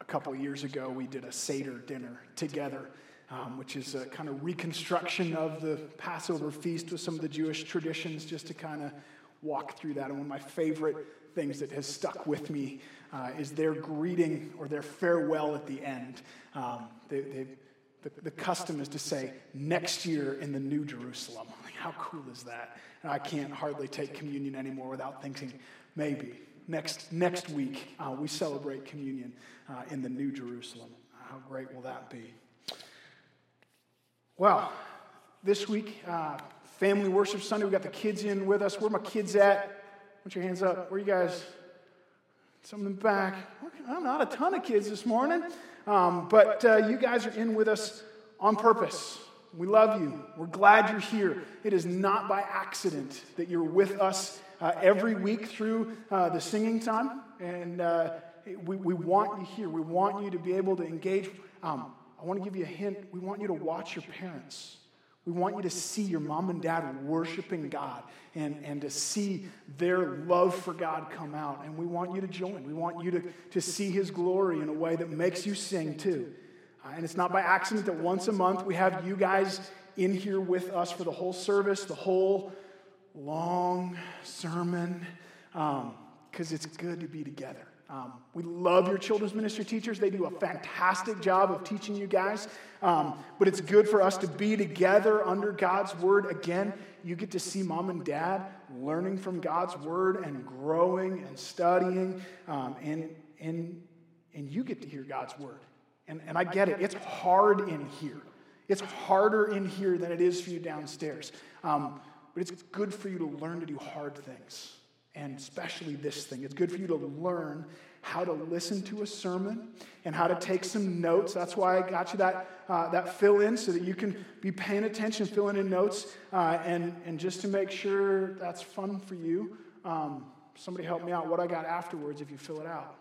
a couple years ago, we did a Seder dinner together, um, which is a kind of reconstruction of the Passover feast with some of the Jewish traditions, just to kind of walk through that. And one of my favorite things that has stuck with me uh, is their greeting or their farewell at the end. Um, they, they, the, the, custom is to say, next year in the New Jerusalem. How cool is that? And I can't hardly take communion anymore without thinking, maybe next, next week uh, we celebrate communion uh, in the New Jerusalem. How great will that be? Well, this week, uh, Family Worship Sunday, we got the kids in with us. Where my kids at? Put your hands up. Where you guys? Some in the back. I'm not a ton of kids this morning, um, but uh, you guys are in with us on purpose. We love you. We're glad you're here. It is not by accident that you're with us uh, every week through uh, the singing time. And uh, we, we want you here. We want you to be able to engage. Um, I want to give you a hint. We want you to watch your parents. We want you to see your mom and dad worshiping God and, and to see their love for God come out. And we want you to join. We want you to, to see His glory in a way that makes you sing too. Uh, and it's not by accident that once a month we have you guys in here with us for the whole service, the whole long sermon, because um, it's good to be together. Um, we love your children's ministry teachers. They do a fantastic job of teaching you guys. Um, but it's good for us to be together under God's word. Again, you get to see mom and dad learning from God's word and growing and studying. Um, and, and, and you get to hear God's word. And, and I get it, it's hard in here. It's harder in here than it is for you downstairs. Um, but it's good for you to learn to do hard things and especially this thing. It's good for you to learn how to listen to a sermon and how to take some notes. That's why I got you that, uh, that fill in so that you can be paying attention, filling in notes, uh, and, and just to make sure that's fun for you. Um, somebody help me out what I got afterwards if you fill it out.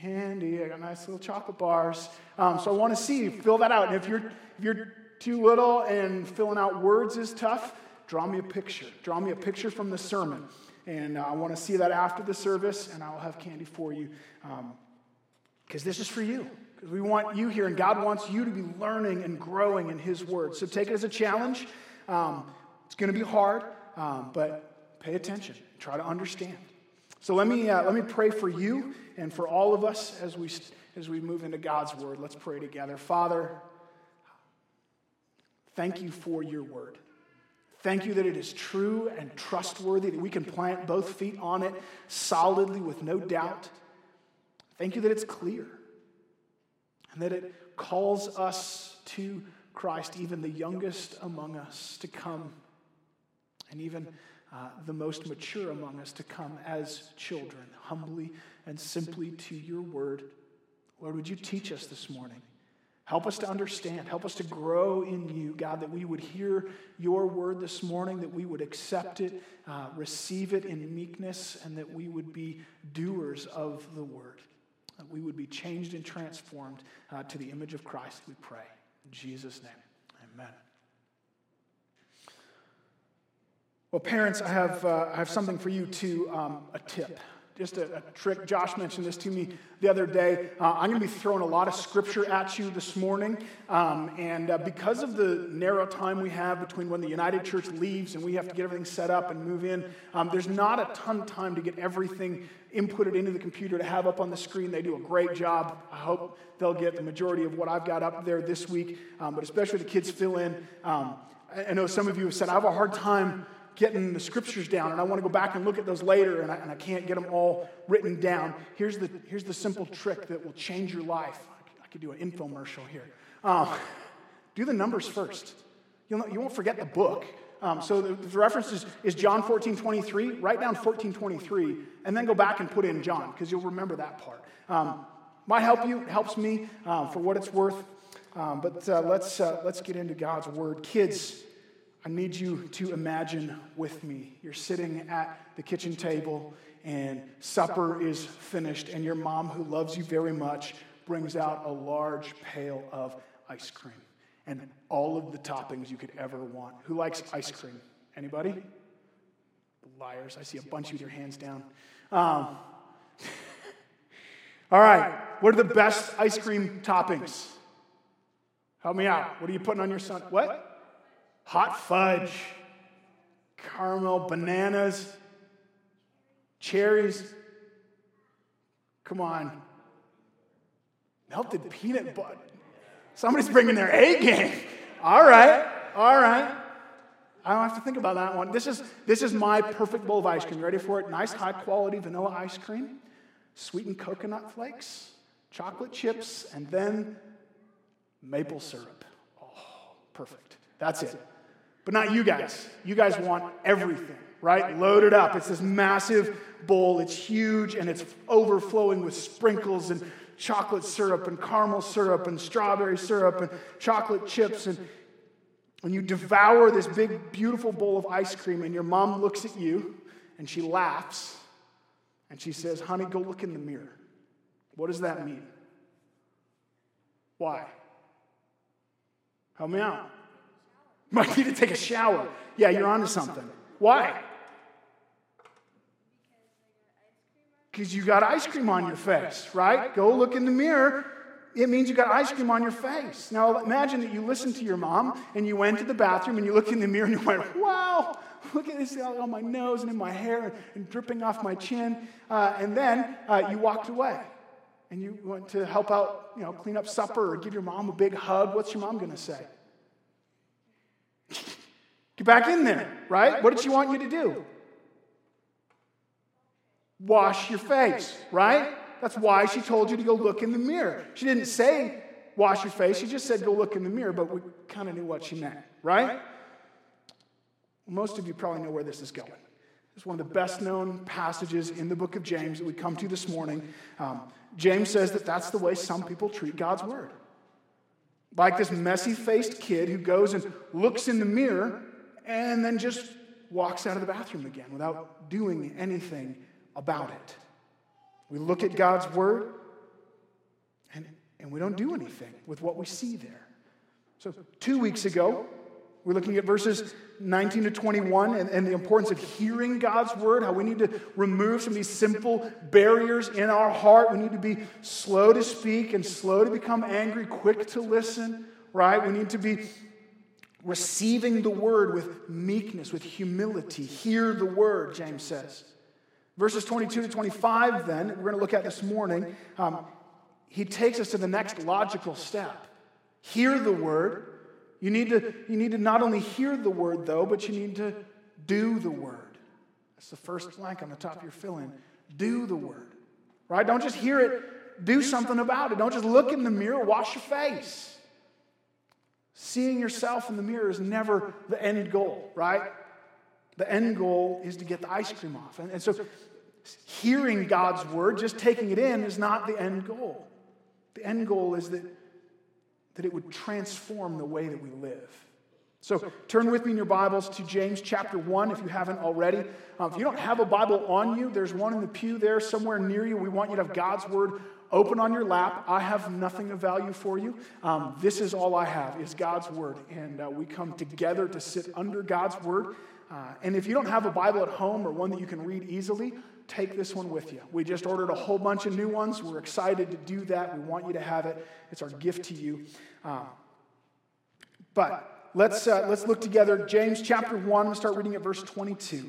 Candy, I got nice little chocolate bars. Um, so I want to see you fill that out. And if you're, if you're too little and filling out words is tough, draw me a picture. Draw me a picture from the sermon. And uh, I want to see that after the service, and I'll have candy for you. Because um, this is for you. Because we want you here, and God wants you to be learning and growing in His Word. So take it as a challenge. Um, it's going to be hard, um, but pay attention. Try to understand. So let me, uh, let me pray for you and for all of us as we, as we move into God's Word. Let's pray together. Father, thank you for your Word. Thank you that it is true and trustworthy, that we can plant both feet on it solidly with no doubt. Thank you that it's clear and that it calls us to Christ, even the youngest among us, to come, and even uh, the most mature among us to come as children, humbly and simply to your word. Lord, would you teach us this morning? Help us to understand. Help us to grow in you, God, that we would hear your word this morning, that we would accept it, uh, receive it in meekness, and that we would be doers of the word. That we would be changed and transformed uh, to the image of Christ, we pray. In Jesus' name, amen. Well, parents, I have, uh, I have something for you to um, a tip just a, a, trick. Josh mentioned this to me the other day. Uh, I'm going to be throwing a lot of scripture at you this morning. Um, and uh, because of the narrow time we have between when the United Church leaves and we have to get everything set up and move in, um, there's not a ton of time to get everything inputted into the computer to have up on the screen. They do a great job. I hope they'll get the majority of what I've got up there this week, um, but especially the kids fill in. Um, I know some of you have said, I have a hard time getting the scriptures down, and I want to go back and look at those later, and I, and I can't get them all written down. Here's the, here's the simple trick that will change your life. I could do an infomercial here. Um, do the numbers first. You'll not, you won't forget the book. Um, so the, the, reference is, is John 14, 23. Write down 14, 23, and then go back and put in John, because you'll remember that part. Um, might help you, helps me um, for what it's worth. Um, but uh, let's, uh, let's get into God's word. Kids, I need you to imagine with me. You're sitting at the kitchen table, and supper is finished, and your mom, who loves you very much, brings out a large pail of ice cream and all of the toppings you could ever want. Who likes ice cream? Anybody? Liars. I see a bunch with your hands down. Um, All right, what are the best ice cream toppings? Help me out. What are you putting on your son? What? Hot fudge, caramel, bananas, cherries. Come on. Melted peanut butter. Somebody's bringing their A game. All right, all right. I don't have to think about that one. This is, this is my perfect bowl of ice cream. You ready for it? Nice, high quality vanilla ice cream, sweetened coconut flakes, chocolate chips, and then maple syrup. Oh, perfect. That's it. But not you guys. You guys want everything, right? Loaded up. It's this massive bowl. It's huge and it's overflowing with sprinkles and chocolate syrup and caramel syrup and strawberry syrup and chocolate chips and when you devour this big, beautiful bowl of ice cream, and your mom looks at you and she laughs and she says, Honey, go look in the mirror. What does that mean? Why? Help me out. Might need to take a shower. Yeah, you're onto something. Why? Because you got ice cream on your face, right? Go look in the mirror it means you got ice cream on your face. Now imagine that you listened to your mom and you went to the bathroom and you looked in the mirror and you went, wow, look at this on my nose and in my hair and dripping off my chin. Uh, and then uh, you walked away and you went to help out, you know, clean up supper or give your mom a big hug. What's your mom going to say? Get back in there, right? What did she want you to do? Wash your face, right? That's why she told you to go look in the mirror. She didn't say, wash your face. She just said, go look in the mirror, but we kind of knew what she meant, right? Most of you probably know where this is going. It's one of the best known passages in the book of James that we come to this morning. Um, James says that that's the way some people treat God's word. Like this messy faced kid who goes and looks in the mirror and then just walks out of the bathroom again without doing anything about it. We look at God's word and, and we don't do anything with what we see there. So, two weeks ago, we're looking at verses 19 to 21 and, and, the importance of hearing God's word, how we need to remove some of these simple barriers in our heart. We need to be slow to speak and slow to become angry, quick to listen, right? We need to be receiving the word with meekness, with humility. Hear the word, James says. Verses 22 to 25, then, we're going to look at this morning, um, he takes us to the next logical step. Hear the word. You need, to, you need to not only hear the word, though, but you need to do the word. That's the first blank on the top of your fill in. Do the word, right? Don't just hear it, do something about it. Don't just look in the mirror, wash your face. Seeing yourself in the mirror is never the end goal, right? The end goal is to get the ice cream off. And, and so hearing God's word, just taking it in, is not the end goal. The end goal is that, that it would transform the way that we live. So turn with me in your Bibles to James chapter 1 if you haven't already. Um, if you don't have a Bible on you, there's one in the pew there somewhere near you. We want you to have God's word open on your lap. I have nothing of value for you. Um, this is all I have is God's word. And uh, we come together to sit under God's word. Uh, and if you don't have a Bible at home or one that you can read easily, take this one with you. We just ordered a whole bunch of new ones. We're excited to do that. We want you to have it. It's our gift to you. Uh, but let's, uh, let's look together. James chapter 1, we'll start reading at verse 22.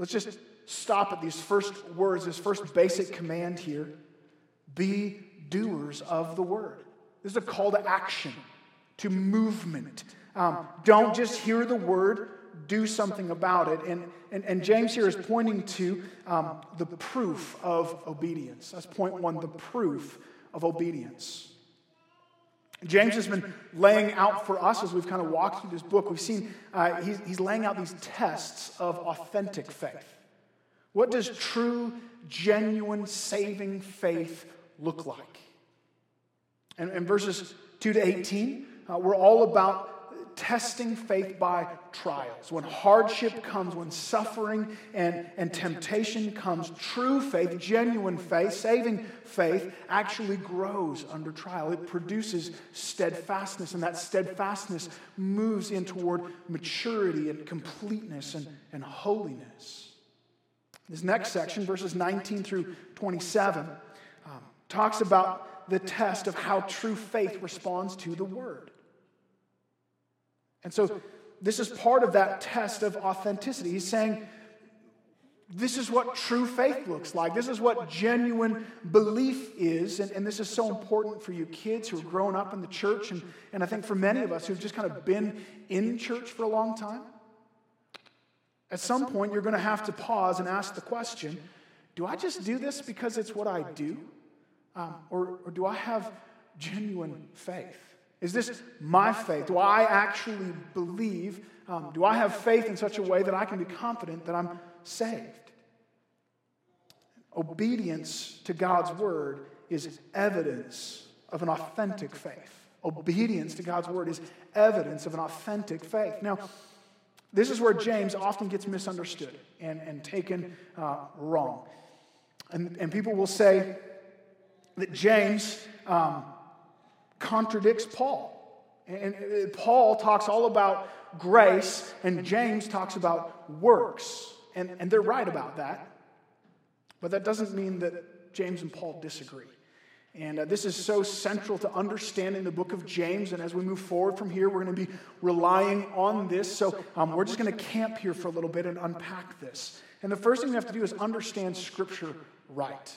Let's just stop at these first words, this first basic command here be doers of the word. This is a call to action, to movement. Um, don't just hear the word, do something about it. And, and, and James here is pointing to um, the proof of obedience. That's point one the proof of obedience. James has been laying out for us as we've kind of walked through this book. We've seen uh, he's, he's laying out these tests of authentic faith. What does true, genuine, saving faith look like? And in verses 2 to 18, uh, we're all about testing faith by trials. When hardship comes, when suffering and, and temptation comes, true faith, genuine faith, saving faith actually grows under trial. It produces steadfastness, and that steadfastness moves in toward maturity and completeness and, and holiness. This next section, verses 19 through 27, um, talks about the test of how true faith responds to the word. And so this is part of that test of authenticity. He's saying, this is what true faith looks like. This is what genuine belief is. And, and, this is so important for you kids who are growing up in the church. And, and I think for many of us who've just kind of been in church for a long time. At some point, you're going to have to pause and ask the question do I just do this because it's what I do? Um, or, or do I have genuine faith? Is this my faith? Do I actually believe? Um, do I have faith in such a way that I can be confident that I'm saved? Obedience to God's word is evidence of an authentic faith. Obedience to God's word is evidence of an authentic faith. Now, this is where James often gets misunderstood and, and taken uh, wrong. And, and people will say that James um, contradicts Paul. And Paul talks all about grace, and James talks about works. And, and they're right about that. But that doesn't mean that James and Paul disagree. And uh, this is so central to understanding the book of James. And as we move forward from here, we're going to be relying on this. So um, we're just going to camp here for a little bit and unpack this. And the first thing we have to do is understand Scripture right.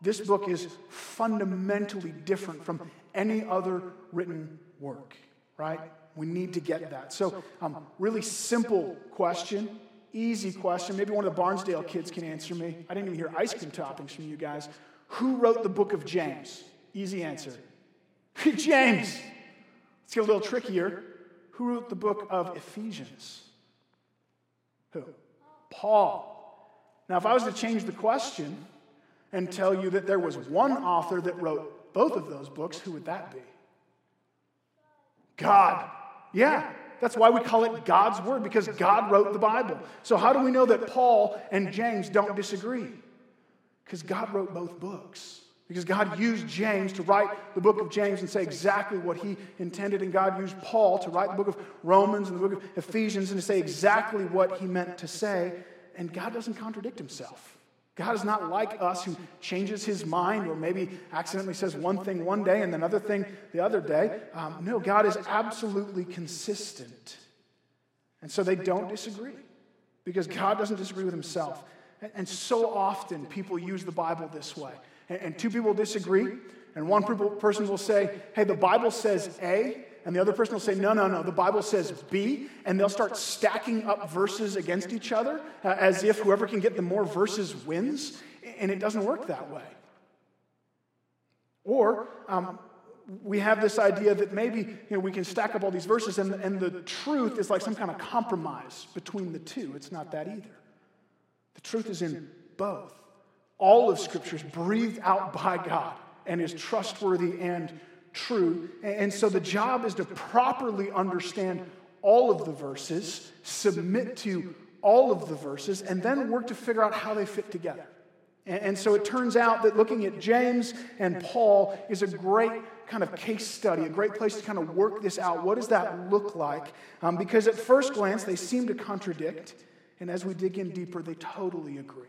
This book is fundamentally different from any other written work, right? We need to get that. So, um, really simple question, easy question. Maybe one of the Barnsdale kids can answer me. I didn't even hear ice cream toppings from you guys. Who wrote the book of James? Easy answer. James. Let's get a little trickier. Who wrote the book of Ephesians? Who? Paul. Now, if I was to change the question and tell you that there was one author that wrote both of those books, who would that be? God. Yeah, that's why we call it God's Word, because God wrote the Bible. So, how do we know that Paul and James don't disagree? Because God wrote both books. Because God used James to write the book of James and say exactly what he intended, and God used Paul to write the book of Romans and the book of Ephesians and to say exactly what he meant to say. And God doesn't contradict himself. God is not like us who changes his mind or maybe accidentally says one thing one day and another thing the other day. Um, no, God is absolutely consistent. And so they don't disagree because God doesn't disagree with himself. And, so often people use the Bible this way. And two people disagree, and one person will say, hey, the Bible says A, and the other person will say, no, no, no, the Bible says B, and they'll start stacking up verses against each other uh, as if whoever can get the more verses wins, and it doesn't work that way. Or um, we have this idea that maybe you know, we can stack up all these verses, and, and the truth is like some kind of compromise between the two. It's not that either. The truth is in both. All of Scripture is breathed out by God and is trustworthy and true. And so the job is to properly understand all of the verses, submit to all of the verses, and then work to figure out how they fit together. And, so it turns out that looking at James and Paul is a great kind of case study, a great place to kind of work this out. What does that look like? Um, because at first glance, they seem to contradict. And as we dig in deeper, they totally agree.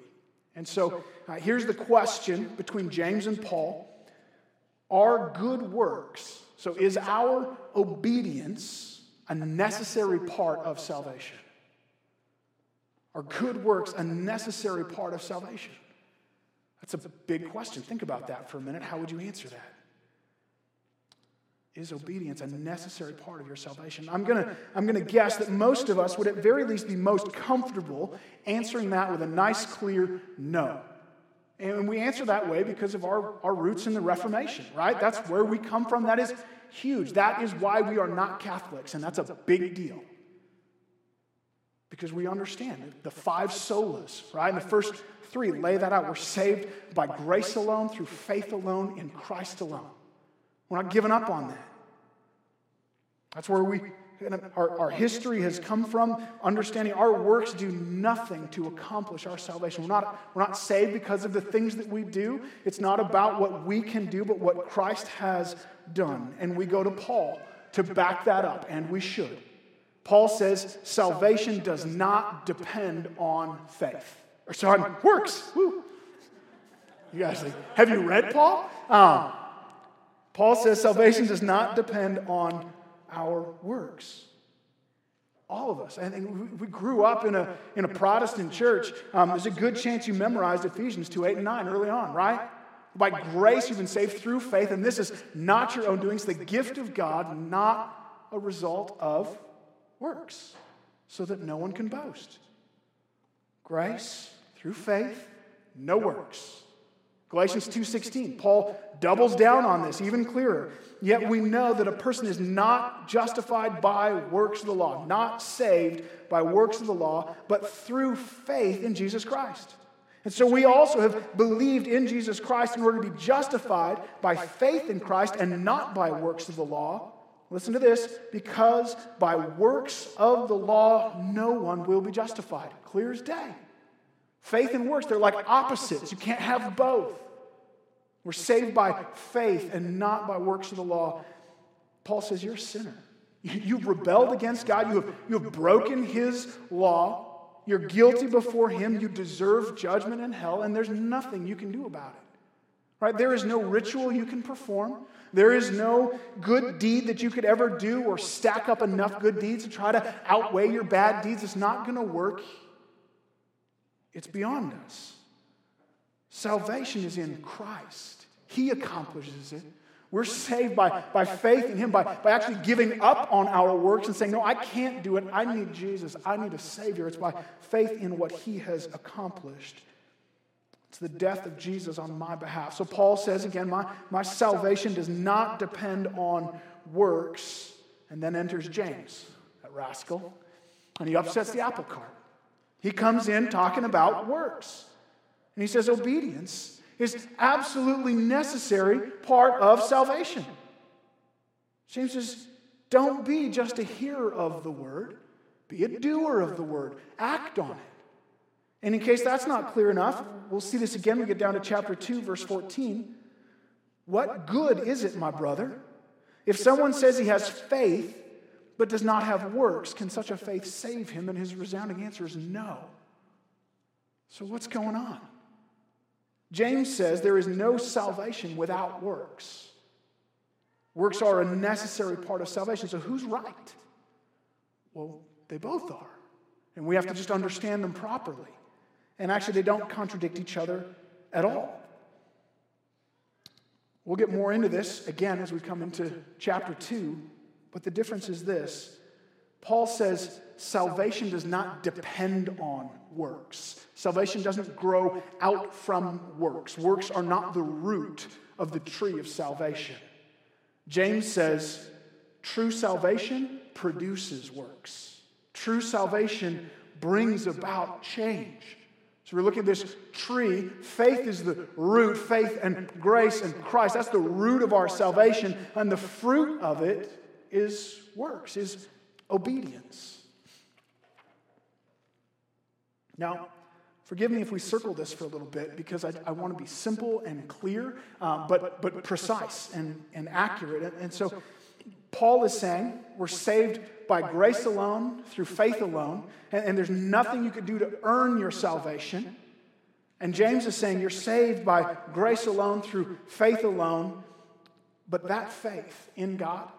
And so uh, here's the question between James and Paul are good works, so is our obedience a necessary part of salvation? Are good works a necessary part of salvation? That's a big question. Think about that for a minute. How would you answer that? Is obedience a necessary part of your salvation? I'm going to I'm to guess that most of us would at very least be most comfortable answering that with a nice, clear no. And we answer that way because of our, our roots in the Reformation, right? That's where we come from. That is huge. That is why we are not Catholics, and that's a big deal. because we understand the five solas, right? And the first three lay that out. We're saved by grace alone, through faith alone, in Christ alone. We're not giving up on that. That's where we our, our history has come from, understanding our works do nothing to accomplish our salvation. We're not, we're not saved because of the things that we do. It's not about what we can do, but what Christ has done. And we go to Paul to back that up, and we should. Paul says salvation does not depend on faith. Or sorry, works. Woo. You guys, have you read Paul? Um, Paul says salvation does not depend on our works. All of us. And we grew up in a, in a Protestant church. Um, there's a good chance you memorized Ephesians 2 8 and 9 early on, right? By grace, you've been saved through faith, and this is not your own doing. It's the gift of God, not a result of works, so that no one can boast. Grace through faith, no works. Galatians 2:16. Paul doubles down on this even clearer. Yet we know that a person is not justified by works of the law, not saved by works of the law, but through faith in Jesus Christ. And so we also have believed in Jesus Christ in order to be justified by faith in Christ and not by works of the law. Listen to this because by works of the law, no one will be justified. Clear as day. Faith and works, they're like opposites. You can't have both. We're saved by faith and not by works of the law. Paul says, You're a sinner. You've rebelled against God. You have, you have broken his law. You're guilty before him. You deserve judgment in hell, and there's nothing you can do about it. Right? There is no ritual you can perform. There is no good deed that you could ever do or stack up enough good deeds to try to outweigh your bad deeds. It's not going to work. It's beyond us. Salvation is in Christ, He accomplishes it. We're saved by, by faith in Him, by, by actually giving up on our works and saying, No, I can't do it. I need Jesus. I need a Savior. It's by faith in what He has accomplished. It's the death of Jesus on my behalf. So Paul says again, my, my salvation does not depend on works. And then enters James, that rascal, and he upsets the apple cart. He comes in talking about works. And he says obedience is absolutely necessary part of salvation. James says, don't be just a hearer of the word, be a doer of the word, act on it. And in case that's not clear enough, we'll see this again. We get down to chapter 2, verse 14. What good is it, my brother, if someone says he has faith but does not have works, can such a faith save him? And his resounding answer is no. So, what's going on? James says there is no salvation without works. Works are a necessary part of salvation. So, who's right? Well, they both are. And we have to just understand them properly. And actually, they don't contradict each other at all. We'll get more into this again as we come into chapter 2. But the difference is this Paul says salvation does not depend on works. Salvation doesn't grow out from works. Works are not the root of the tree of salvation. James says true salvation produces works. True salvation brings about change. So we're looking at this tree. Faith is the root, faith and grace and Christ. That's the root of our salvation. And the fruit of it is works, is obedience. Now, forgive me if we circle this for a little bit because I, I want to be simple and clear, um, but, but precise and, and accurate. And, and so, Paul is saying we're saved by grace alone, through faith alone, and, and there's nothing you could do to earn your salvation. And James is saying you're saved by grace alone, through faith alone, but that faith in God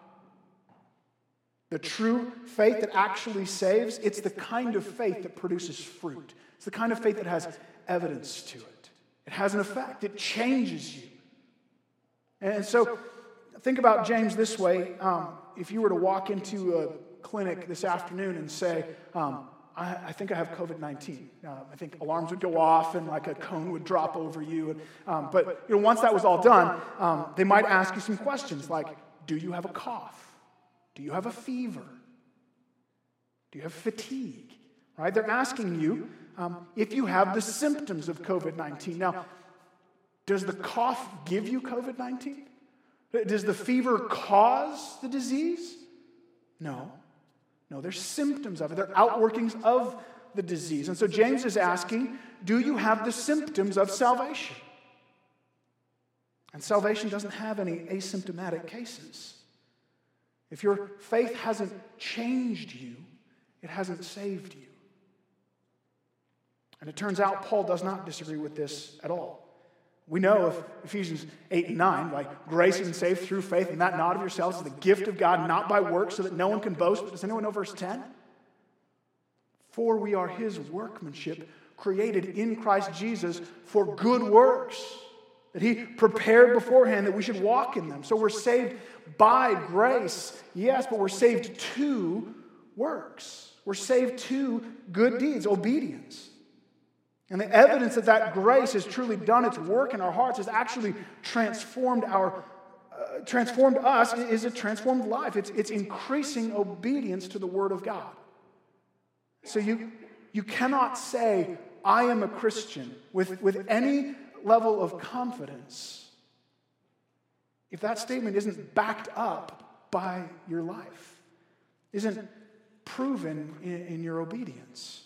the true faith that actually saves, it's the kind of faith that produces fruit. It's the kind of faith that has evidence to it. It has an effect, it changes you. And so think about James this way. Um, if you were to walk into a clinic this afternoon and say, um, I, I, think I have COVID 19. Uh, I think alarms would go off and like a cone would drop over you. And, um, but you know, once that was all done, um, they might ask you some questions like Do you have a cough? Do you have a fever? Do you have fatigue? right? They're asking you um, if you have the symptoms of COVID 19. Now, does the cough give you COVID 19? Does the fever cause the disease? No. No, they're symptoms of it, they're outworkings of the disease. And so James is asking, Do you have the symptoms of salvation? And salvation doesn't have any asymptomatic cases. If your faith hasn't changed you, it hasn't saved you. And it turns out Paul does not disagree with this at all. We know of Ephesians 8 and 9, like grace been saved through faith, and that not of yourselves is the gift of God, not by works, so that no one can boast. Does anyone know verse 10? For we are his workmanship, created in Christ Jesus for good works, that he prepared beforehand that we should walk in them. So we're saved by grace, yes, but we're saved to works. We're saved to good deeds, obedience. And the evidence that that grace has truly done its work in our hearts has actually transformed our uh, transformed us is a transformed life. It's, it's increasing obedience to the Word of God. So you, you cannot say, I am a Christian with, with any level of confidence if that statement isn't backed up by your life, isn't proven in, in your obedience.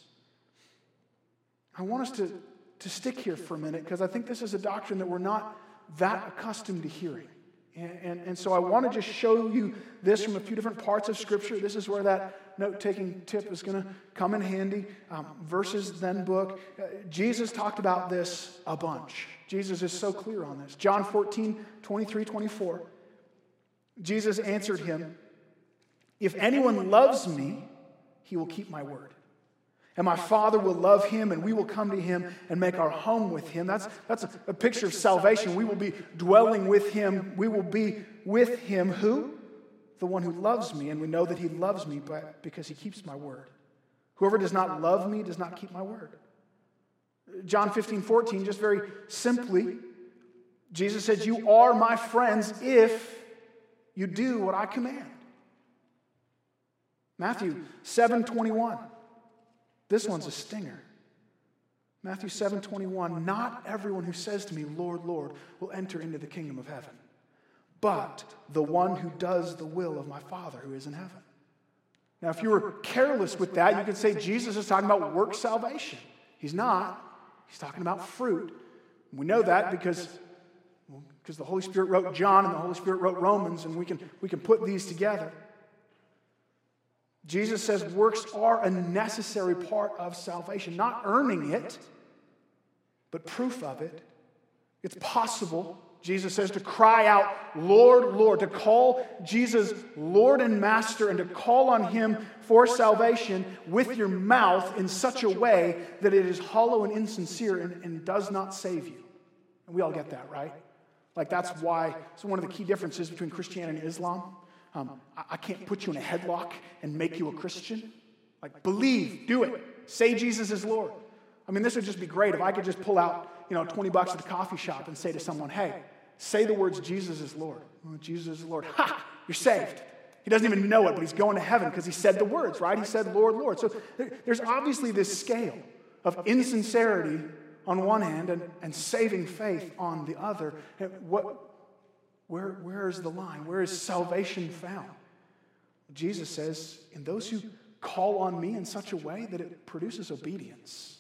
I want us to, to stick here for a minute because I think this is a doctrine that we're not that accustomed to hearing. And, and, and, so I want to just show you this from a few different parts of Scripture. This is where that note taking tip is going to come in handy. Um, verses, then book. Uh, Jesus talked about this a bunch. Jesus is so clear on this. John 14, 23, 24. Jesus answered him, If anyone loves me, he will keep my word. And my Father will love him, and we will come to him and make our home with him. That's, that's a, a picture of salvation. We will be dwelling with him. We will be with him. Who? The one who loves me, and we know that he loves me but because he keeps my word. Whoever does not love me does not keep my word. John 15, 14, just very simply, Jesus said, You are my friends if you do what I command. Matthew 7, 21. This one's a stinger. Matthew 7 21, not everyone who says to me, Lord, Lord, will enter into the kingdom of heaven, but the one who does the will of my Father who is in heaven. Now, if you were careless with that, you could say Jesus is talking about work salvation. He's not, he's talking about fruit. We know that because, well, because the Holy Spirit wrote John and the Holy Spirit wrote Romans, and we can, we can put these together. Jesus says works are a necessary part of salvation, not earning it, but proof of it. It's possible, Jesus says, to cry out, Lord, Lord, to call Jesus Lord and Master and to call on Him for salvation with your mouth in such a way that it is hollow and insincere and, and does not save you. And we all get that, right? Like, that's why it's one of the key differences between Christianity and Islam. Um, I, I can't put you in a headlock and make you a Christian. Like, believe, do it. Say Jesus is Lord. I mean, this would just be great if I could just pull out, you know, 20 bucks at the coffee shop and say to someone, hey, say the words, Jesus is Lord. Jesus is Lord. Ha! You're saved. He doesn't even know it, but he's going to heaven because he said the words, right? He said, Lord, Lord. So there's obviously this scale of insincerity on one hand and, and saving faith on the other. What, where, where is the line? Where is salvation found? Jesus says, in those who call on me in such a way that it produces obedience.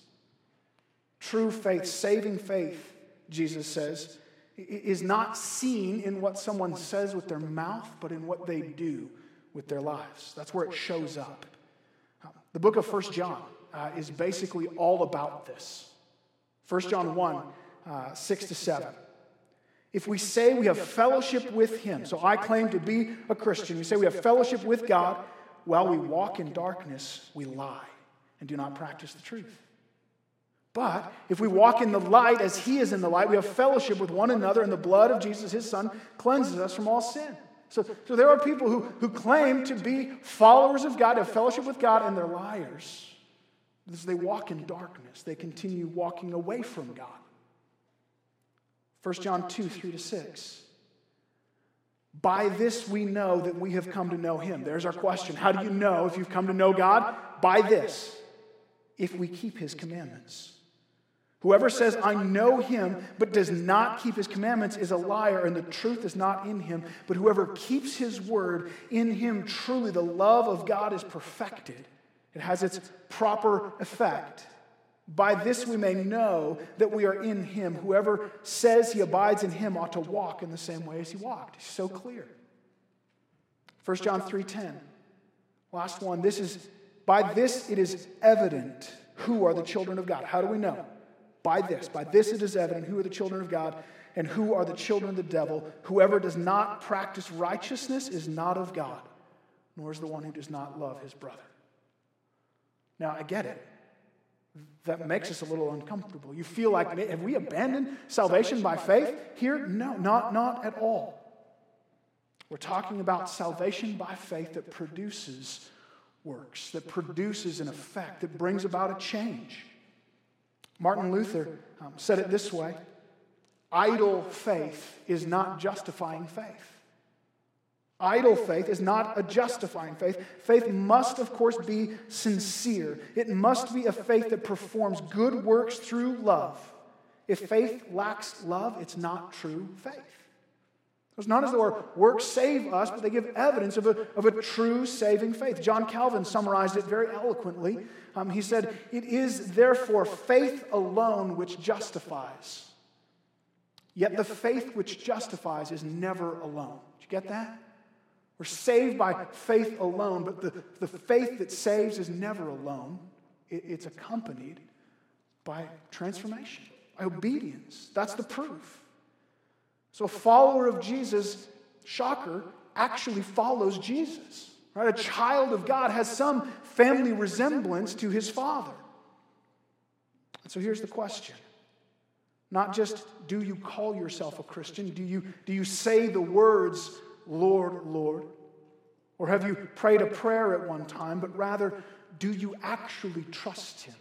True faith, saving faith, Jesus says, is not seen in what someone says with their mouth, but in what they do with their lives. That's where it shows up. The book of First John uh, is basically all about this. First John 1, uh, 6 to 7. If we say we have fellowship with Him, so I claim to be a Christian, we say we have fellowship with God, while we walk in darkness, we lie and do not practice the truth. But if we walk in the light as He is in the light, we have fellowship with one another, and the blood of Jesus, His Son, cleanses us from all sin. So, so there are people who, who claim to be followers of God, have fellowship with God, and they're liars. As they walk in darkness, they continue walking away from God. 1 John 2, 3 to 6. By this we know that we have come to know him. There's our question. How do you know if you've come to know God? By this. if we keep his commandments. Whoever says, I know him, but does not keep his commandments is a liar, and the truth is not in him. But whoever keeps his word, in him truly the love of God is perfected. It has its proper effect. By this we may know that we are in him. Whoever says he abides in him ought to walk in the same way as he walked. So clear. 1 John 3:10. Last one. This is by this it is evident who are the children of God. How do we know? By this. By this it is evident who are the children of God and who are the children of the devil. Whoever does not practice righteousness is not of God, nor is the one who does not love his brother. Now, I get it. That makes us a little uncomfortable. You feel like, have we abandoned salvation by faith here? No, not, not at all. We're talking about salvation by faith that produces works, that produces an effect, that brings about a change. Martin Luther um, said it this way idle faith is not justifying faith. Idle faith is not a justifying faith. Faith must, of course, be sincere. It must be a faith that performs good works through love. If faith lacks love, it's not true faith. It's not as though our works save us, but they give evidence of a, of a true saving faith. John Calvin summarized it very eloquently. Um, he said, It is therefore faith alone which justifies. Yet the faith which justifies is never alone. Did you get that? We're saved by faith alone, but the, the faith that saves is never alone. It, it's accompanied by transformation, by obedience. That's the proof. So a follower of Jesus, shocker, actually follows Jesus. Right? A child of God has some family resemblance to his father. And so here's the question. Not just do you call yourself a Christian, do you, do you say the words, Lord, Lord? Or have you prayed a prayer at one time, but rather, do you actually trust him?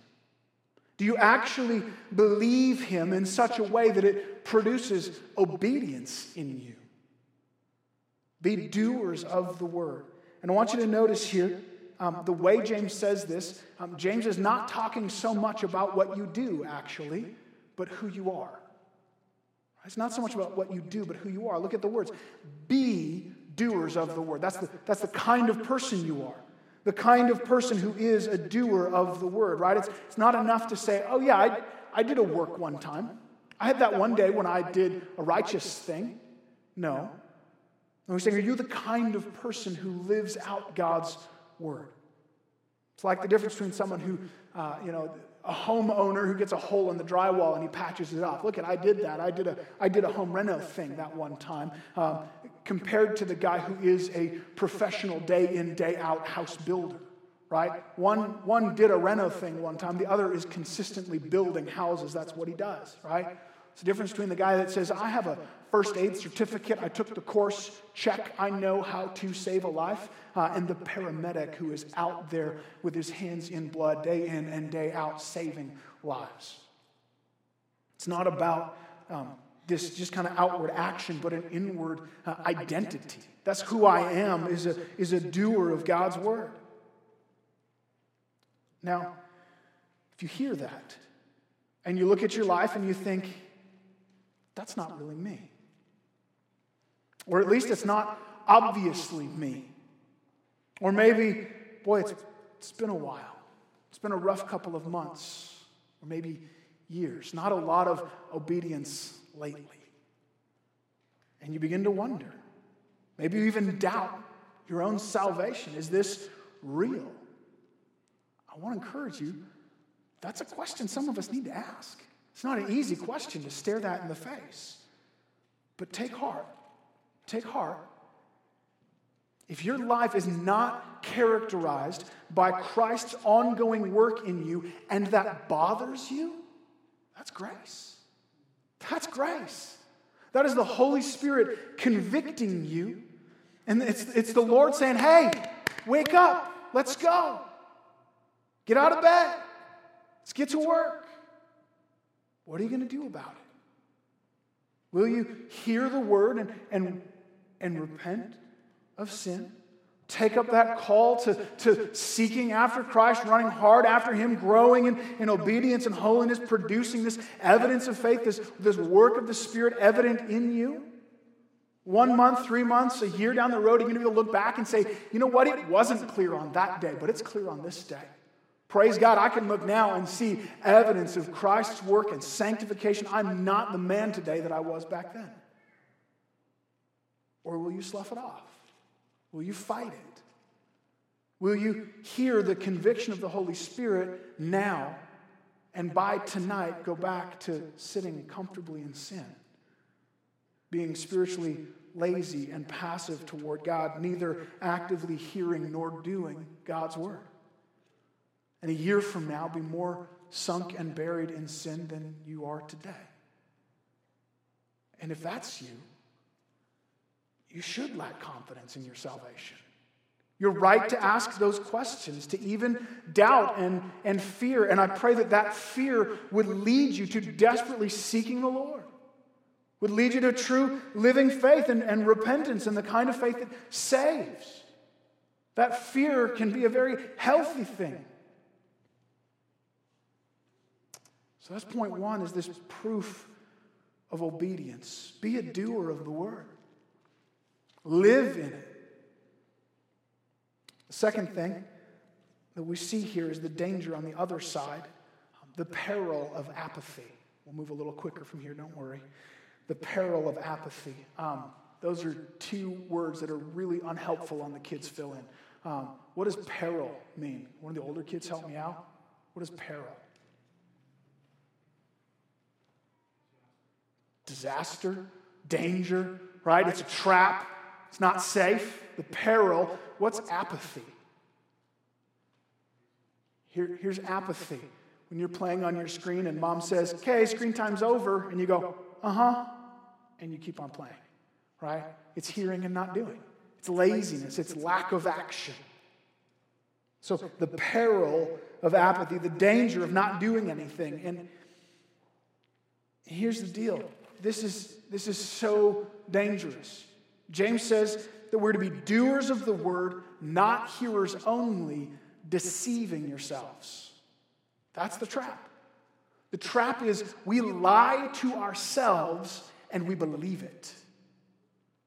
Do you actually believe him in such a way that it produces obedience in you? Be doers of the word. And I want you to notice here um, the way James says this. Um, James is not talking so much about what you do, actually, but who you are. It's not so much about what you do, but who you are. Look at the words. Be doers of the word. That's the, that's the kind of person you are the kind of person who is a doer of the word, right? It's, it's not enough to say, oh, yeah, I, I did a work one time. I had that one day when I did a righteous thing. No. And we're saying, are you the kind of person who lives out God's word? It's like the difference between someone who, uh, you know, a homeowner who gets a hole in the drywall and he patches it off. Look at, I did that. I did a, I did a home reno thing that one time, um, compared to the guy who is a professional day in, day out house builder, right? One, one did a reno thing one time, the other is consistently building houses. That's what he does, right? It's the difference between the guy that says, I have a first aid certificate, I took the course, check, I know how to save a life, uh, and the paramedic who is out there with his hands in blood day in and day out saving lives. It's not about um, this just kind of outward action, but an inward uh, identity. That's who I am, is a, is a doer of God's word. Now, if you hear that, and you look at your life and you think, that's not really me. Or at least it's not obviously me. Or maybe, boy, it's, it's been a while. It's been a rough couple of months, or maybe years. Not a lot of obedience lately. And you begin to wonder. Maybe you even doubt your own salvation. Is this real? I want to encourage you. That's a question some of us need to ask. It's not an easy question to stare that in the face. But take heart. Take heart. If your life is not characterized by Christ's ongoing work in you and that bothers you, that's grace. That's grace. That is the Holy Spirit convicting you. And it's, it's the Lord saying, hey, wake up. Let's go. Get out of bed. Let's get to work. What are you going to do about it? Will you hear the word and, and, and repent of sin? take up that call to, to seeking after Christ, running hard after Him, growing in, in obedience and holiness, producing this evidence of faith, this, this work of the Spirit evident in you? One month, three months, a year down the road, you're going to be able to look back and say, you know what? It wasn't clear on that day, but it's clear on this day. Praise God, I can look now and see evidence of Christ's work and sanctification. I'm not the man today that I was back then. Or will you slough it off? Will you fight it? Will you hear the conviction of the Holy Spirit now and by tonight go back to sitting comfortably in sin? Being spiritually lazy and passive toward God, neither actively hearing nor doing God's word. And a year from now, be more sunk and buried in sin than you are today. And if that's you, you should lack confidence in your salvation. You're right to ask those questions, to even doubt and, and fear. And I pray that that fear would lead you to desperately seeking the Lord, would lead you to true living faith and, and repentance and the kind of faith that saves. That fear can be a very healthy thing. So that's point one is this proof of obedience. Be a doer of the word. Live in it. The second thing that we see here is the danger on the other side, the peril of apathy. We'll move a little quicker from here, don't worry. The peril of apathy. Um, those are two words that are really unhelpful on the kids' fill in. Um, what does peril mean? One of the older kids help me out. What is peril? Disaster, danger, right? It's a trap. It's not safe. The peril. What's apathy? Here, here's apathy. When you're playing on your screen and mom says, okay, screen time's over, and you go, uh huh, and you keep on playing, right? It's hearing and not doing. It's laziness, it's lack of action. So, the peril of apathy, the danger of not doing anything. And here's the deal this is, this is so dangerous. James says that we're to be doers of the word, not hearers only, deceiving yourselves. That's the trap. The trap is we lie to ourselves and we believe it.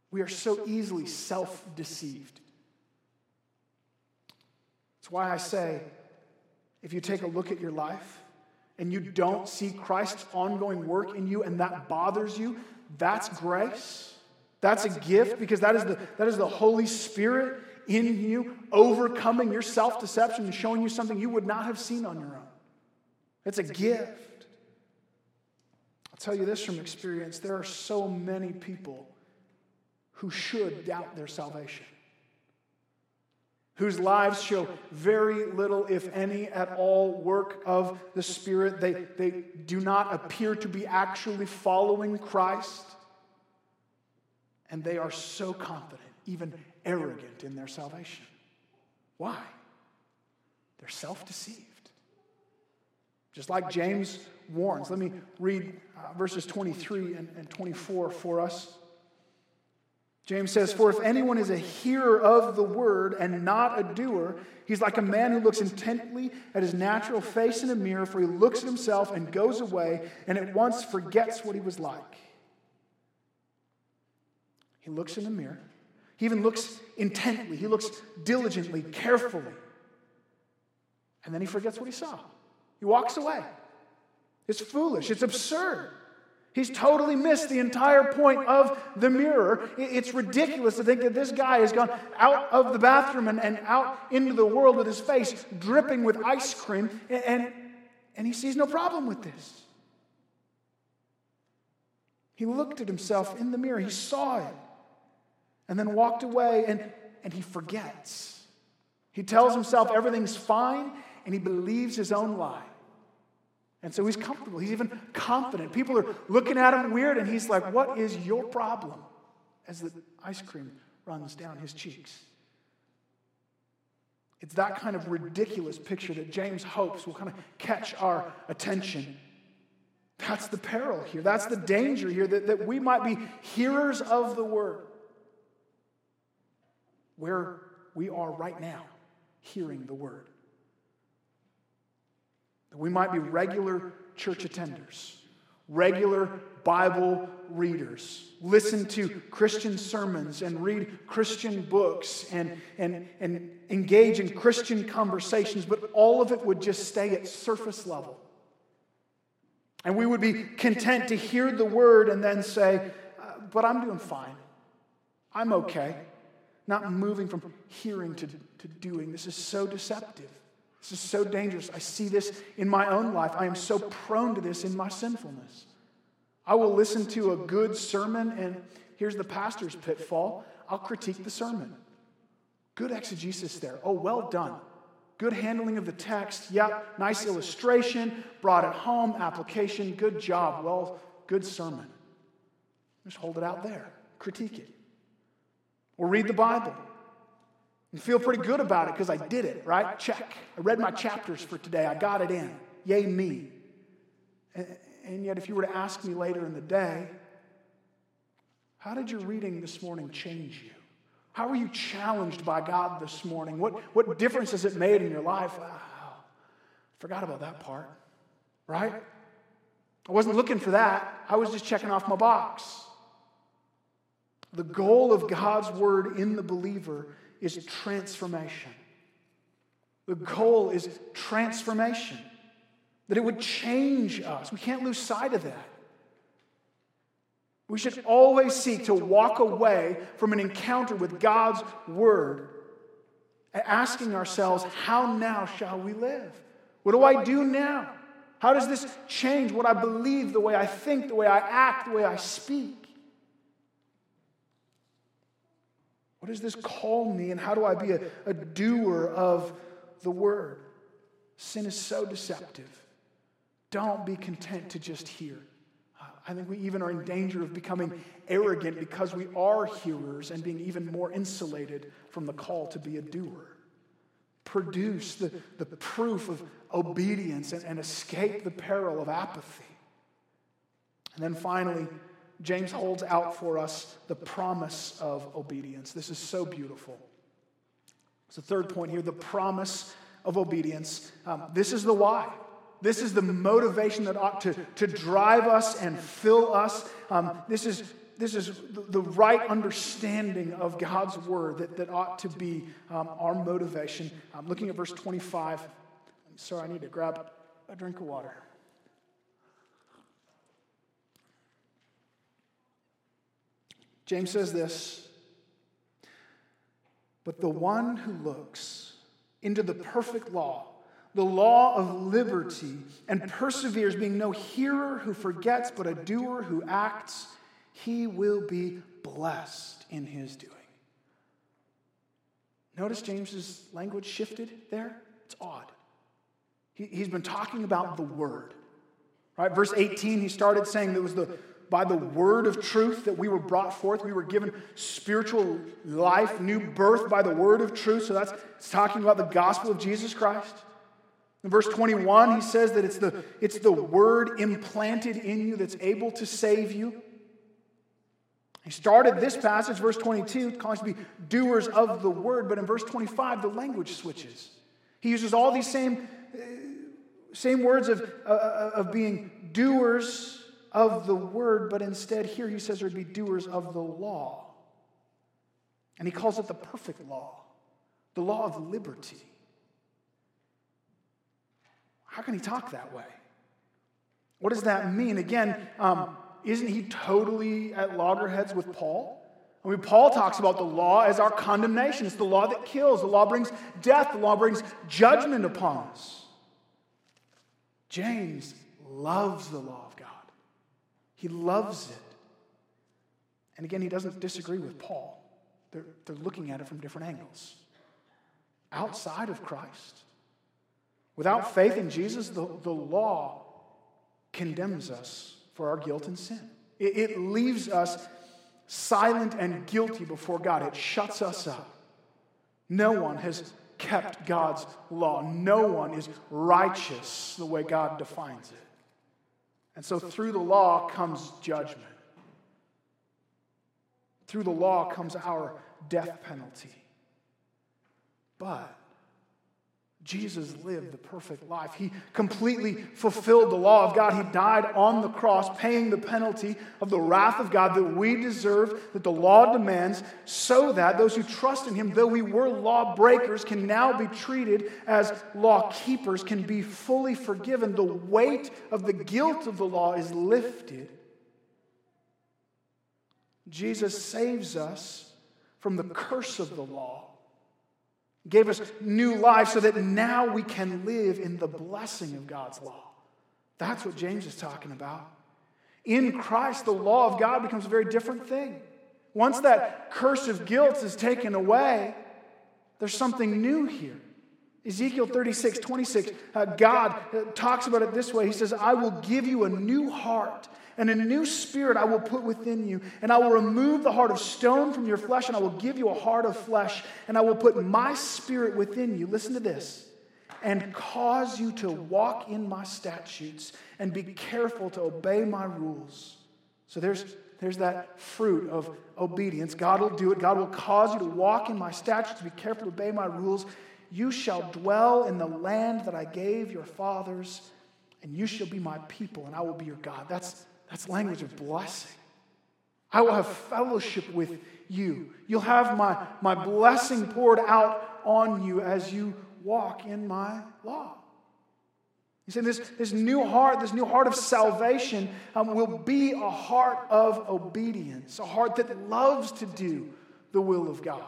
We are so easily self deceived. That's why I say if you take a look at your life and you don't see Christ's ongoing work in you and that bothers you, that's grace. That's a gift because that is the, that is the Holy Spirit in you overcoming your self deception and showing you something you would not have seen on your own. It's a gift. I'll tell you this from experience there are so many people who should doubt their salvation, whose lives show very little, if any, at all work of the Spirit. They, they do not appear to be actually following Christ and they are so confident, even arrogant in their salvation. Why? They're self deceived. Just like James warns. Let me read uh, verses 23 and, and 24 for us. James says, For if anyone is a hearer of the word and not a doer, he's like a man who looks intently at his natural face in a mirror, for he looks at himself and goes away and at once forgets what he was like. He looks in the mirror. He even looks intently. He looks diligently, carefully. And then he forgets what he saw. He walks away. It's foolish. It's absurd. He's totally missed the entire point of the mirror. It's ridiculous to think that this guy has gone out of the bathroom and, and out into the world with his face dripping with ice cream, and, and, and he sees no problem with this. He looked at himself in the mirror, he saw it and then walked away and, and he forgets. He tells himself everything's fine and he believes his own lie. And so he's comfortable. He's even confident. People are looking at him weird and he's like, What is your problem? As the ice cream runs down his cheeks. It's that kind of ridiculous picture that James hopes will kind of catch our attention. That's the peril here. That's the danger here that, that we might be hearers of the word where, we are right now hearing the word. That we might be regular church attenders, regular Bible readers, listen to Christian sermons and read Christian books and, and, and engage in Christian conversations, but all of it would just stay at surface level. And we would be content to hear the word and then say, uh, But I'm doing fine. I'm okay. Not moving from hearing to, to doing. This is so deceptive. This is so dangerous. I see this in my own life. I am so prone to this in my sinfulness. I will listen to a good sermon, and here's the pastor's pitfall I'll critique the sermon. Good exegesis there. Oh, well done. Good handling of the text. Yep, nice illustration. Brought it home. Application. Good job. Well, good sermon. Just hold it out there. Critique it. Or read the Bible and feel pretty good about it because I did it, right? Check. I read my chapters for today. I got it in. Yay, me. And yet, if you were to ask me later in the day, how did your reading this morning change you? How were you challenged by God this morning? What, what difference has it made in your life? Forgot about that part, right? I wasn't looking for that. I was just checking off my box. The goal of God's word in the believer is transformation. The goal is transformation that it would change us. We can't lose sight of that. We should always seek to walk away from an encounter with God's word, asking ourselves, How now shall we live? What do I do now? How does this change what I believe, the way I think, the way I act, the way I speak? What does this call me, and how do I be a, a doer of the word? Sin is so deceptive. Don't be content to just hear. I think we even are in danger of becoming arrogant because we are hearers and being even more insulated from the call to be a doer. Produce the, the proof of obedience and, and escape the peril of apathy. And then finally, James holds out for us the promise of obedience. This is so beautiful. It's the third point here the promise of obedience. Um, this is the why. This is the motivation that ought to, to drive us and fill us. Um, this is, this is the, right understanding of God's word that, that ought to be um, our motivation. I'm looking at verse 25. Sorry, I need to grab a drink of water. James says this But the one who looks into the perfect law, the law of liberty and perseveres, being no hearer who forgets, but a doer who acts, he will be blessed in his doing. Notice James's language shifted there? It's odd. He, has been talking about the word. Right? Verse 18, he started saying that was the by the word of truth that we were brought forth. We were given spiritual life, new birth by the word of truth. So that's it's talking about the gospel of Jesus Christ. In verse 21, he says that it's the, it's the word implanted in you that's able to save you. He started this passage, verse 22, calling us to be doers of the word, but in verse 25, the language switches. He uses all these same, uh, same words of, uh, uh of being doers of the word, but instead here he says there'd be doers of the law. And he calls it the perfect law, the law of liberty. How can he talk that way? What does that mean? Again, um, isn't he totally at loggerheads with Paul? I mean, Paul talks about the law as our condemnation. It's the law that kills. The law brings death. The law brings judgment upon us. James loves the law of God, he loves it. And again, he doesn't disagree with Paul. They're, they're looking at it from different angles. Outside of Christ, Without faith in Jesus, the, the law condemns us for our guilt and sin. It, it leaves us silent and guilty before God, it shuts us up. No one has kept God's law, no one is righteous the way God defines it. And so through the law comes judgment. Through the law comes our death penalty. But Jesus lived the perfect life. He completely fulfilled the law of God. He died on the cross, paying the penalty of the wrath of God that we deserve, that the law demands, so that those who trust in Him, though we were lawbreakers, can now be treated as law keepers, can be fully forgiven. The weight of the guilt of the law is lifted. Jesus saves us from the curse of the law gave us new life so that now we can live in the blessing of God's law. That's what James is talking about. In Christ, the law of God becomes a very different thing. Once that curse of guilt is taken away, there's something new here. Ezekiel 36, 26, uh, God uh, talks about it this way He says, I will give you a new heart and a new spirit I will put within you. And I will remove the heart of stone from your flesh, and I will give you a heart of flesh. And I will put my spirit within you. Listen to this. And cause you to walk in my statutes and be careful to obey my rules. So there's, there's that fruit of obedience. God will do it. God will cause you to walk in my statutes, be careful to obey my rules. You shall dwell in the land that I gave your fathers, and you shall be my people, and I will be your God. That's, that's language of blessing. I will have fellowship with you. You'll have my, my blessing poured out on you as you walk in my law. He said, this, this new heart, this new heart of salvation um, will be a heart of obedience, a heart that loves to do the will of God.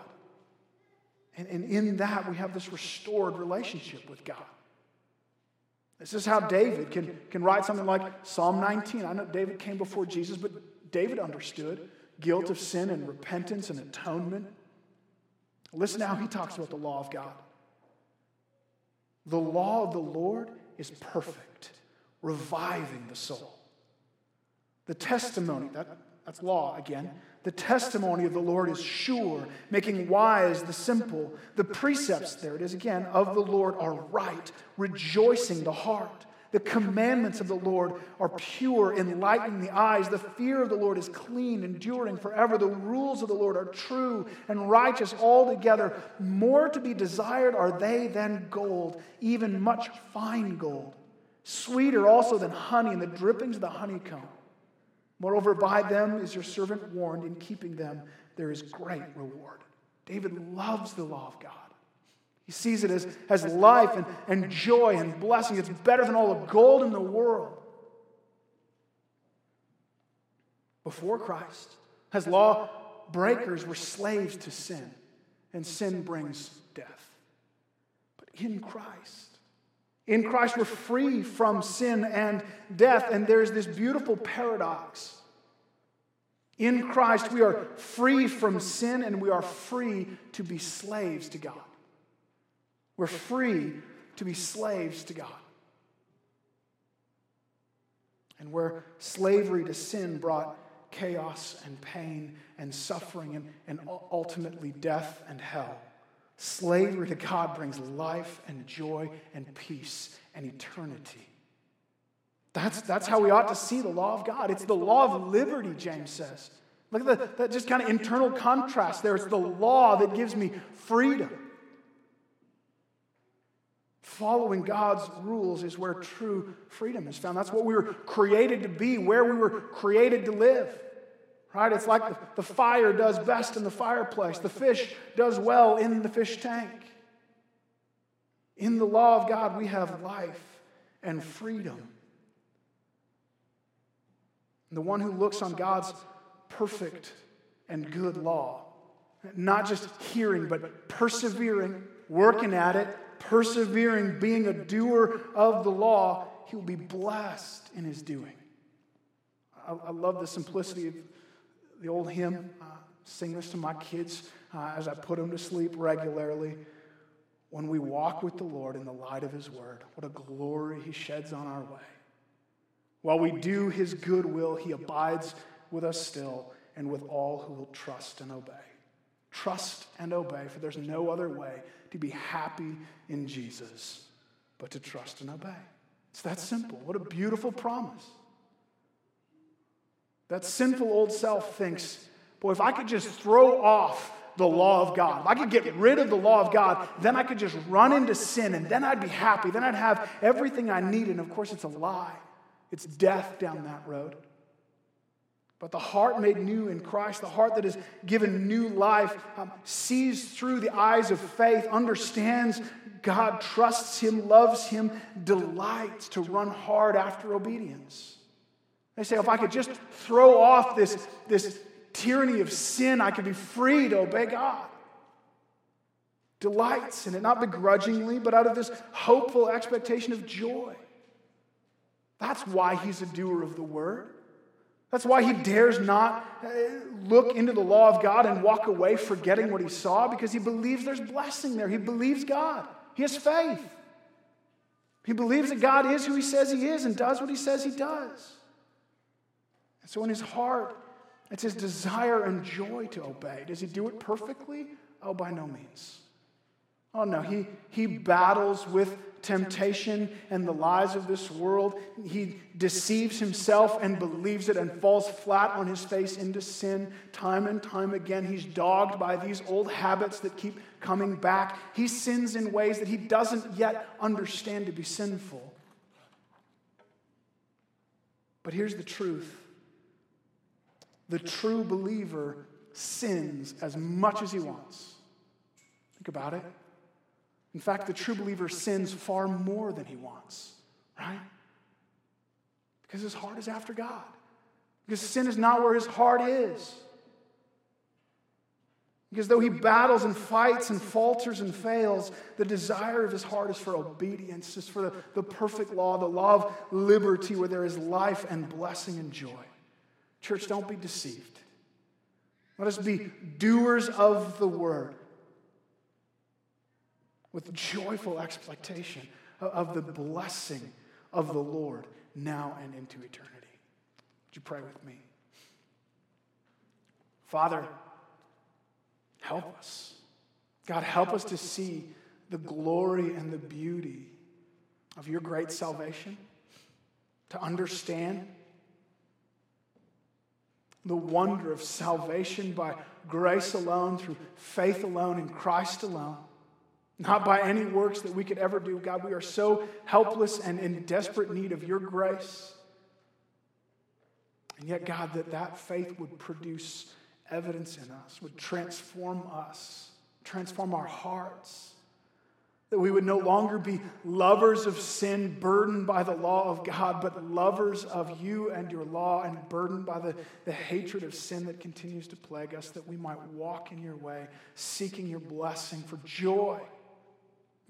And, and in that, we have this restored relationship with God. This is how David can, can write something like Psalm 19. I know David came before Jesus, but David understood guilt of sin and repentance and atonement. Listen how he talks about the law of God. The law of the Lord is perfect, reviving the soul. The testimony, that, that's law again. The testimony of the Lord is sure, making wise the simple. The precepts, there it is again, of the Lord are right, rejoicing the heart. The commandments of the Lord are pure, enlightening the eyes. The fear of the Lord is clean, enduring forever. The rules of the Lord are true and righteous altogether. More to be desired are they than gold, even much fine gold. Sweeter also than honey and the drippings of the honeycomb. Moreover, by them is your servant warned, in keeping them there is great reward. David loves the law of God. He sees it as, as life and, and joy and blessing. It's better than all the gold in the world. Before Christ, as law breakers were slaves to sin, and sin brings death. But in Christ, in Christ, we're free from sin and death. And there's this beautiful paradox. In Christ, we are free from sin and we are free to be slaves to God. We're free to be slaves to God. And where slavery to sin brought chaos and pain and suffering and, and ultimately death and hell Slavery to God brings life and joy and peace and eternity. That's, that's how we ought to see the law of God. It's the law of liberty, James says. Look at the, that just kind of internal contrast there. It's the law that gives me freedom. Following God's rules is where true freedom is found. That's what we were created to be, where we were created to live. Right? It's like the, the fire does best in the fireplace, the fish does well in the fish tank. In the law of God, we have life and freedom. And the one who looks on God's perfect and good law, not just hearing, but persevering, working at it, persevering, being a doer of the law, he will be blessed in his doing. I, I love the simplicity of the old hymn, uh, sing this to my kids uh, as I put them to sleep regularly. When we walk with the Lord in the light of His Word, what a glory He sheds on our way. While we do His good will, He abides with us still and with all who will trust and obey. Trust and obey, for there's no other way to be happy in Jesus but to trust and obey. It's that simple. What a beautiful promise. That sinful old self thinks, boy, if I could just throw off the law of God. If I could get rid of the law of God, then I could just run into sin and then I'd be happy. Then I'd have everything I need. And of course, it's a lie, it's death down that road. But the heart made new in Christ, the heart that is given new life, um, sees through the eyes of faith, understands God, trusts Him, loves Him, delights to run hard after obedience. They say, if I could just throw off this, this tyranny of sin, I could be free to obey God. Delights in it, not begrudgingly, but out of this hopeful expectation of joy. That's why he's a doer of the word. That's why he dares not uh, look into the law of God and walk away forgetting what he saw because he believes there's blessing there. He believes God. He has faith. He believes that God is who he says he is and does what he says he does. So in his heart, it's his desire and joy to obey. Does he do it perfectly? Oh, by no means. Oh, no. He, he battles with temptation and the lies of this world. He deceives himself and believes it and falls flat on his face into sin time and time again. He's dogged by these old habits that keep coming back. He sins in ways that he doesn't yet understand to be sinful. But here's the truth the true believer sins as much as he wants. Think about it. In fact, the true believer sins far more than he wants, right? Because his heart is after God. Because sin is not where his heart is. Because though he battles and fights and falters and fails, the desire of his heart is for obedience, is for the, the perfect law, the law of liberty where there is life and blessing and joy. Church, don't be deceived. Let us be doers of the word with joyful expectation of the blessing of the Lord now and into eternity. Would you pray with me? Father, help us. God, help us to see the glory and the beauty of your great salvation, to understand the wonder of salvation by grace alone, through faith alone, in Christ alone not by any works that we could ever do. God, we are so helpless and in desperate need of your grace. And yet, God, that that faith would produce evidence in us, would transform us, transform our hearts. That we would no longer be lovers of sin, burdened by the law of God, but lovers of you and your law, and burdened by the, the hatred of sin that continues to plague us, that we might walk in your way, seeking your blessing for joy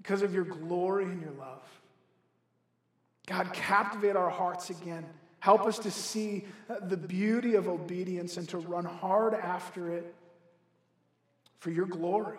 because of your glory and your love. God, captivate our hearts again. Help us to see the beauty of obedience and to run hard after it for your glory.